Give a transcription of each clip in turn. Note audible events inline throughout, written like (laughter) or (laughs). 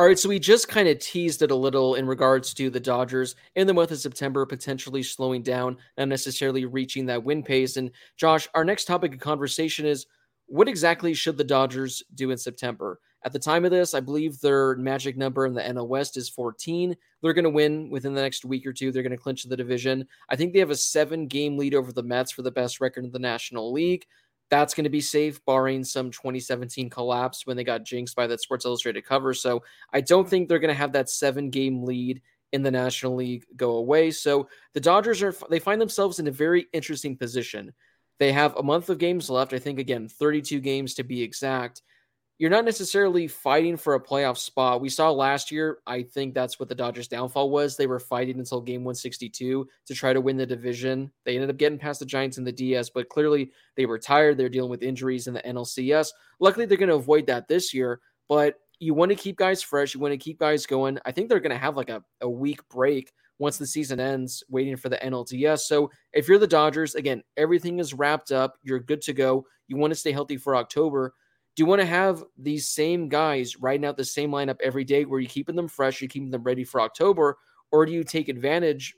All right, so we just kind of teased it a little in regards to the Dodgers in the month of September potentially slowing down, not necessarily reaching that win pace. And Josh, our next topic of conversation is what exactly should the Dodgers do in September? At the time of this, I believe their magic number in the NL West is 14. They're going to win within the next week or two. They're going to clinch the division. I think they have a seven game lead over the Mets for the best record in the National League. That's going to be safe, barring some 2017 collapse when they got jinxed by that Sports Illustrated cover. So I don't think they're going to have that seven game lead in the National League go away. So the Dodgers are, they find themselves in a very interesting position. They have a month of games left. I think, again, 32 games to be exact you're not necessarily fighting for a playoff spot. We saw last year, I think that's what the Dodgers' downfall was. They were fighting until game 162 to try to win the division. They ended up getting past the Giants in the DS, but clearly they were tired. They're dealing with injuries in the NLCS. Luckily, they're going to avoid that this year, but you want to keep guys fresh. You want to keep guys going. I think they're going to have like a, a week break once the season ends, waiting for the NLDS. So if you're the Dodgers, again, everything is wrapped up. You're good to go. You want to stay healthy for October do you want to have these same guys riding out the same lineup every day where you're keeping them fresh, you're keeping them ready for October, or do you take advantage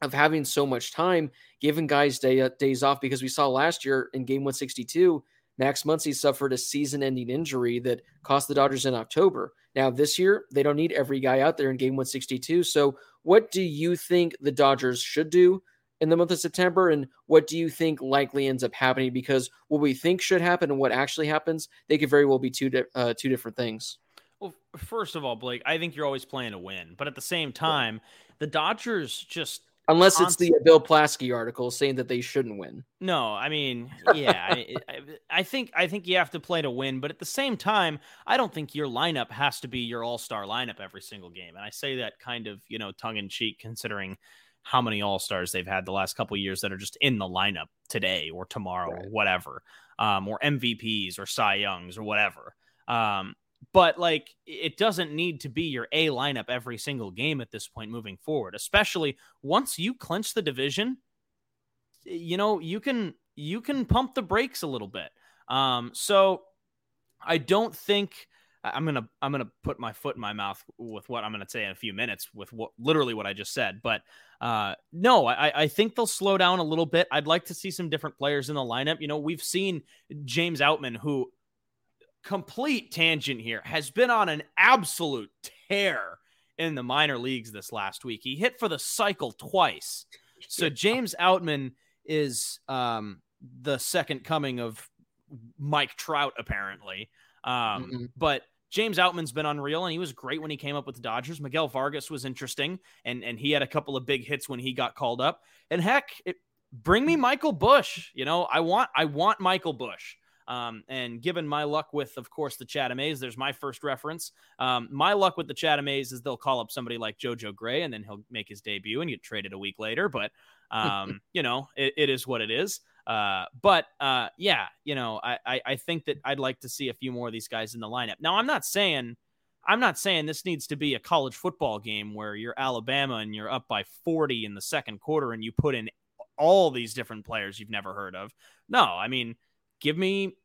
of having so much time, giving guys day, uh, days off? Because we saw last year in game 162, Max Muncy suffered a season ending injury that cost the Dodgers in October. Now, this year, they don't need every guy out there in game 162. So, what do you think the Dodgers should do in the month of September? And what do you think likely ends up happening? Because what we think should happen and what actually happens, they could very well be two di- uh, two different things. Well, first of all, Blake, I think you're always playing to win, but at the same time, the Dodgers just unless it's the Bill Plaschke article saying that they shouldn't win. No, I mean, yeah, I, I, think I think you have to play to win, but at the same time, I don't think your lineup has to be your all star lineup every single game, and I say that kind of you know tongue in cheek, considering how many All Stars they've had the last couple years that are just in the lineup today or tomorrow right. or whatever, um, or MVPs or Cy Youngs or whatever. Um, but like it doesn't need to be your A lineup every single game at this point moving forward, especially once you clinch the division. You know, you can you can pump the brakes a little bit. Um, so I don't think I'm gonna I'm gonna put my foot in my mouth with what I'm gonna say in a few minutes with what literally what I just said. But uh, no, I, I think they'll slow down a little bit. I'd like to see some different players in the lineup. You know, we've seen James Outman, who complete tangent here, has been on an absolute tear in the minor leagues this last week. He hit for the cycle twice. So James Outman is um, the second coming of Mike Trout, apparently. Um, mm-hmm. But James Outman's been unreal, and he was great when he came up with the Dodgers. Miguel Vargas was interesting, and and he had a couple of big hits when he got called up. And heck, it, bring me Michael Busch. You know, I want I want Michael Busch. Um, and given my luck with, of course, the Chatham A's, there's my first reference. Um, my luck with the Chatham A's is they'll call up somebody like JoJo Gray, and then he'll make his debut and get traded a week later. But (laughs) um, you know, it, it is what it is. Uh, but uh, yeah, you know, I, I, I think that I'd like to see a few more of these guys in the lineup. Now, I'm not saying I'm not saying this needs to be a college football game where you're Alabama and you're up by 40 in the second quarter and you put in all these different players you've never heard of. No, I mean, give me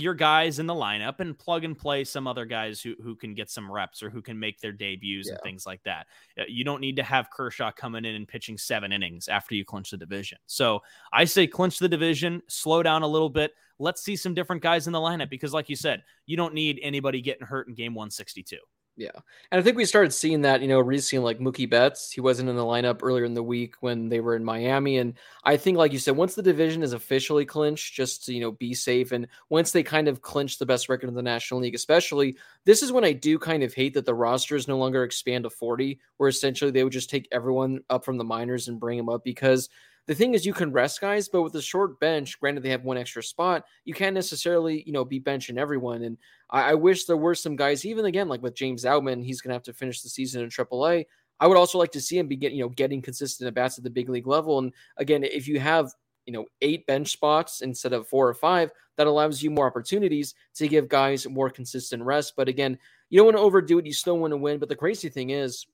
your guys in the lineup and plug and play some other guys who, who can get some reps or who can make their debuts yeah. and things like that. Uh, you don't need to have Kershaw coming in and pitching seven innings after you clinch the division. So I say clinch the division, slow down a little bit. Let's see some different guys in the lineup because, like you said, you don't need anybody getting hurt in game 162. Yeah. And I think we started seeing that, you know, recently, like Mookie Betts. He wasn't in the lineup earlier in the week when they were in Miami. And I think, like you said, once the division is officially clinched, just to, you know, be safe, and once they kind of clinch the best record in the National League, especially, this is when I do kind of hate that the rosters no longer expand to 40, where essentially they would just take everyone up from the minors and bring them up because the thing is you can rest guys, but with a short bench, granted they have one extra spot, you can't necessarily, you know, be benching everyone. And I, I wish there were some guys, even again, like with James Outman, he's gonna have to finish the season in AAA. I would also like to see him be you know, getting consistent at bats at the big league level. And again, if you have you know eight bench spots instead of four or five that allows you more opportunities to give guys more consistent rest but again you don't want to overdo it you still want to win but the crazy thing is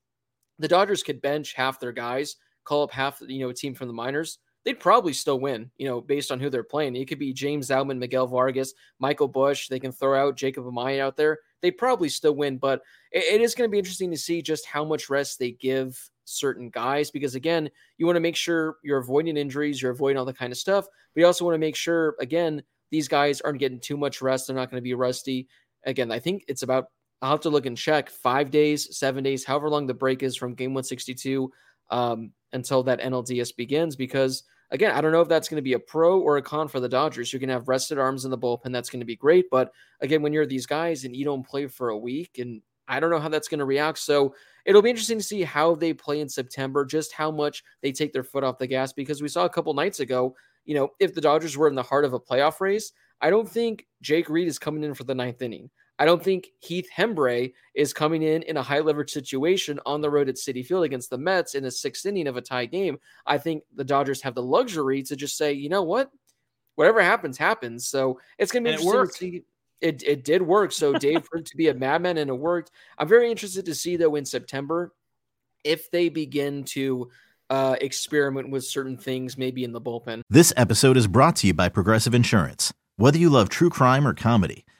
the dodgers could bench half their guys call up half, you know, a team from the minors, they'd probably still win, you know, based on who they're playing. It could be James Outman, Miguel Vargas, Michael Busch. They can throw out Jacob Amaya out there. They probably still win, but it, it is going to be interesting to see just how much rest they give certain guys because again, you want to make sure you're avoiding injuries, you're avoiding all the kind of stuff, but you also want to make sure again these guys aren't getting too much rest. They're not going to be rusty. Again, I think it's about I'll have to look and check five days, seven days, however long the break is from game 162 um, until that NLDS begins. Because again, I don't know if that's going to be a pro or a con for the Dodgers. You can have rested arms in the bullpen. That's going to be great. But again, when you're these guys and you don't play for a week, and I don't know how that's going to react. So it'll be interesting to see how they play in September, just how much they take their foot off the gas. Because we saw a couple nights ago, you know, if the Dodgers were in the heart of a playoff race, I don't think Jake Reed is coming in for the ninth inning. I don't think Heath Hembree is coming in in a high leverage situation on the road at Citi Field against the Mets in a sixth inning of a tie game. I think the Dodgers have the luxury to just say, you know what, whatever happens, happens. So it's going to be and interesting to see. It, it did work. So (laughs) Dave proved to be a madman and it worked. I'm very interested to see though in September if they begin to uh, experiment with certain things, maybe in the bullpen. This episode is brought to you by Progressive Insurance. Whether you love true crime or comedy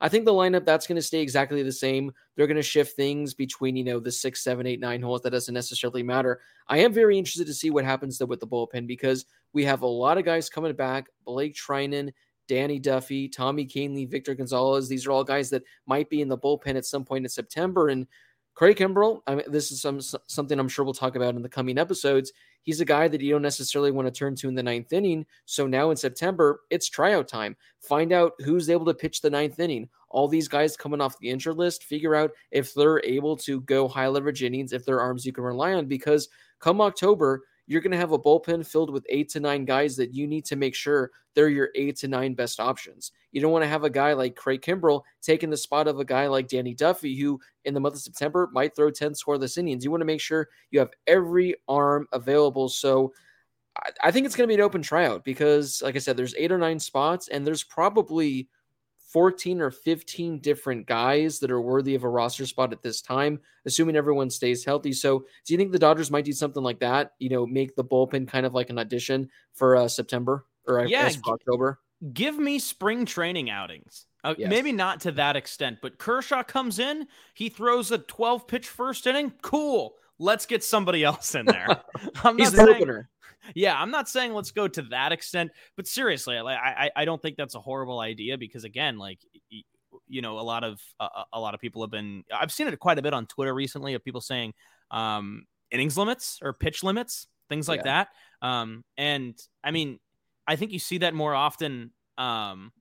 I think the lineup that's going to stay exactly the same. They're going to shift things between you know the six, seven, eight, nine holes. That doesn't necessarily matter. I am very interested to see what happens though with the bullpen because we have a lot of guys coming back. Blake Treinen, Danny Duffy, Tommy Kahnle, Victor Gonzalez. These are all guys that might be in the bullpen at some point in September. And Craig Kimbrel, I mean, this is some something I'm sure we'll talk about in the coming episodes. He's a guy that you don't necessarily want to turn to in the ninth inning. So now in September, it's tryout time. Find out who's able to pitch the ninth inning. All these guys coming off the injured list, figure out if they're able to go high leverage innings, if they're arms you can rely on. Because come October, you're going to have a bullpen filled with eight to nine guys that you need to make sure they're your eight to nine best options. You don't want to have a guy like Craig Kimbrel taking the spot of a guy like Danny Duffy, who in the month of September might throw 10 scoreless innings. You want to make sure you have every arm available. So I think it's going to be an open tryout because, like I said, there's eight or nine spots, and there's probably 14 or 15 different guys that are worthy of a roster spot at this time, assuming everyone stays healthy. So, do you think the Dodgers might do something like that? You know, make the bullpen kind of like an audition for uh, September or yeah, October? Give me spring training outings. Uh, yes. Maybe not to that extent, but Kershaw comes in, he throws a 12 pitch first inning. Cool. Let's get somebody else in there. (laughs) I'm He's not the saying, opener yeah, I'm not saying let's go to that extent, but seriously, like I I don't think that's a horrible idea because again, like you know, a lot of uh, a lot of people have been I've seen it quite a bit on Twitter recently of people saying um innings limits or pitch limits, things like yeah. that. Um and I mean, I think you see that more often um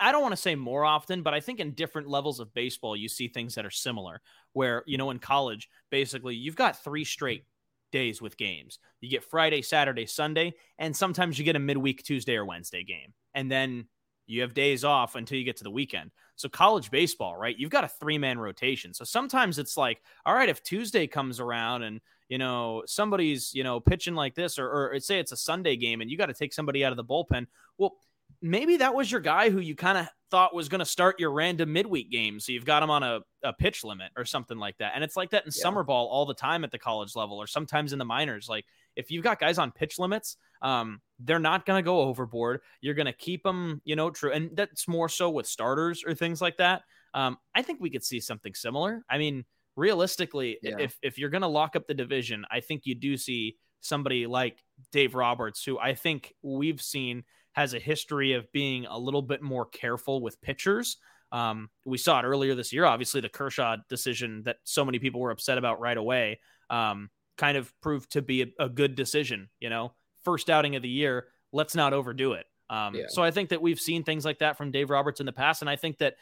I don't want to say more often, but I think in different levels of baseball, you see things that are similar. Where, you know, in college, basically, you've got three straight days with games. You get Friday, Saturday, Sunday, and sometimes you get a midweek Tuesday or Wednesday game. And then you have days off until you get to the weekend. So college baseball, right? You've got a three-man rotation. So sometimes it's like, all right, if Tuesday comes around and you know somebody's you know pitching like this, or, or say it's a Sunday game and you got to take somebody out of the bullpen, well, maybe that was your guy who you kind of thought was going to start your random midweek game. So you've got him on a, a pitch limit or something like that. And it's like that in yeah. summer ball all the time at the college level or sometimes in the minors. Like if you've got guys on pitch limits, um, they're not going to go overboard. You're going to keep them, you know, true. And that's more so with starters or things like that. Um, I think we could see something similar. I mean, realistically, yeah. if, if you're going to lock up the division, I think you do see somebody like Dave Roberts, who I think we've seen – has a history of being a little bit more careful with pitchers. Um, we saw it earlier this year. Obviously, the Kershaw decision that so many people were upset about right away um, kind of proved to be a, a, good decision. You know, first outing of the year, let's not overdo it. Um, yeah. So I think that we've seen things like that from Dave Roberts in the past, and I think that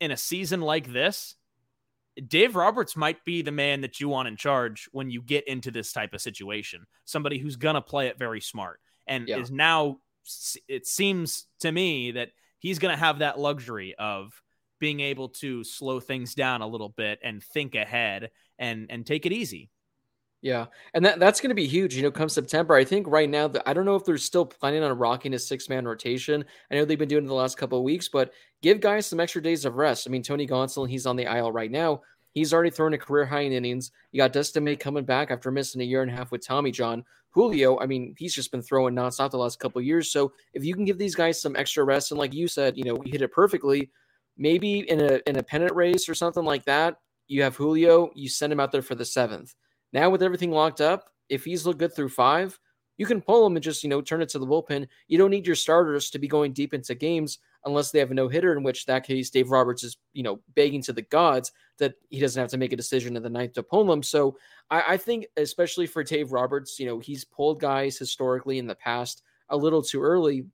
in a season like this, Dave Roberts might be the man that you want in charge when you get into this type of situation. Somebody who's gonna play it very smart and yeah. is now it seems to me that he's going to have that luxury of being able to slow things down a little bit and think ahead and and take it easy. Yeah, and that that's going to be huge. You know, come September, I think right now that I don't know if they're still planning on rocking a six man rotation. I know they've been doing it the last couple of weeks, but give guys some extra days of rest. I mean, Tony Gonsolin, he's on the IL right now. He's already thrown a career high in innings. You got Dustin May coming back after missing a year and a half with Tommy John. Julio, I mean, he's just been throwing nonstop the last couple years. So if you can give these guys some extra rest, and like you said, you know, we hit it perfectly. Maybe in a in a pennant race or something like that, you have Julio, you send him out there for the seventh. Now with everything locked up, if he's looked good through five, you can pull him and just you know turn it to the bullpen. You don't need your starters to be going deep into games unless they have a no hitter, in which that case Dave Roberts is you know begging to the gods that he doesn't have to make a decision in the ninth to pull them. So I, I think, especially for Dave Roberts, you know, he's pulled guys historically in the past a little too early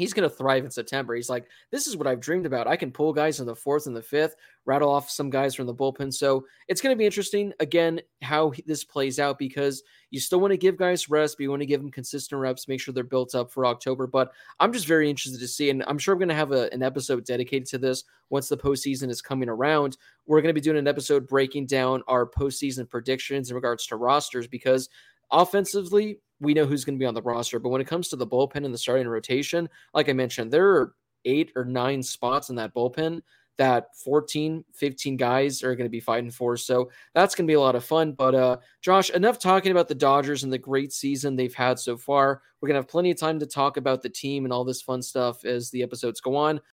he's going to thrive in September. He's like, this is what I've dreamed about. I can pull guys in the fourth and the fifth, rattle off some guys from the bullpen. So it's going to be interesting, again, how this plays out because you still want to give guys rest, but you want to give them consistent reps, make sure they're built up for October. But I'm just very interested to see, and I'm sure I'm going to have a, an episode dedicated to this once the postseason is coming around. We're going to be doing an episode breaking down our postseason predictions in regards to rosters because offensively, we know who's going to be on the roster. But when it comes to the bullpen and the starting rotation, like I mentioned, there are eight or nine spots in that bullpen that 14, 15 guys are going to be fighting for. So that's going to be a lot of fun. But uh, Josh, enough talking about the Dodgers and the great season they've had so far. We're going to have plenty of time to talk about the team and all this fun stuff as the episodes go on.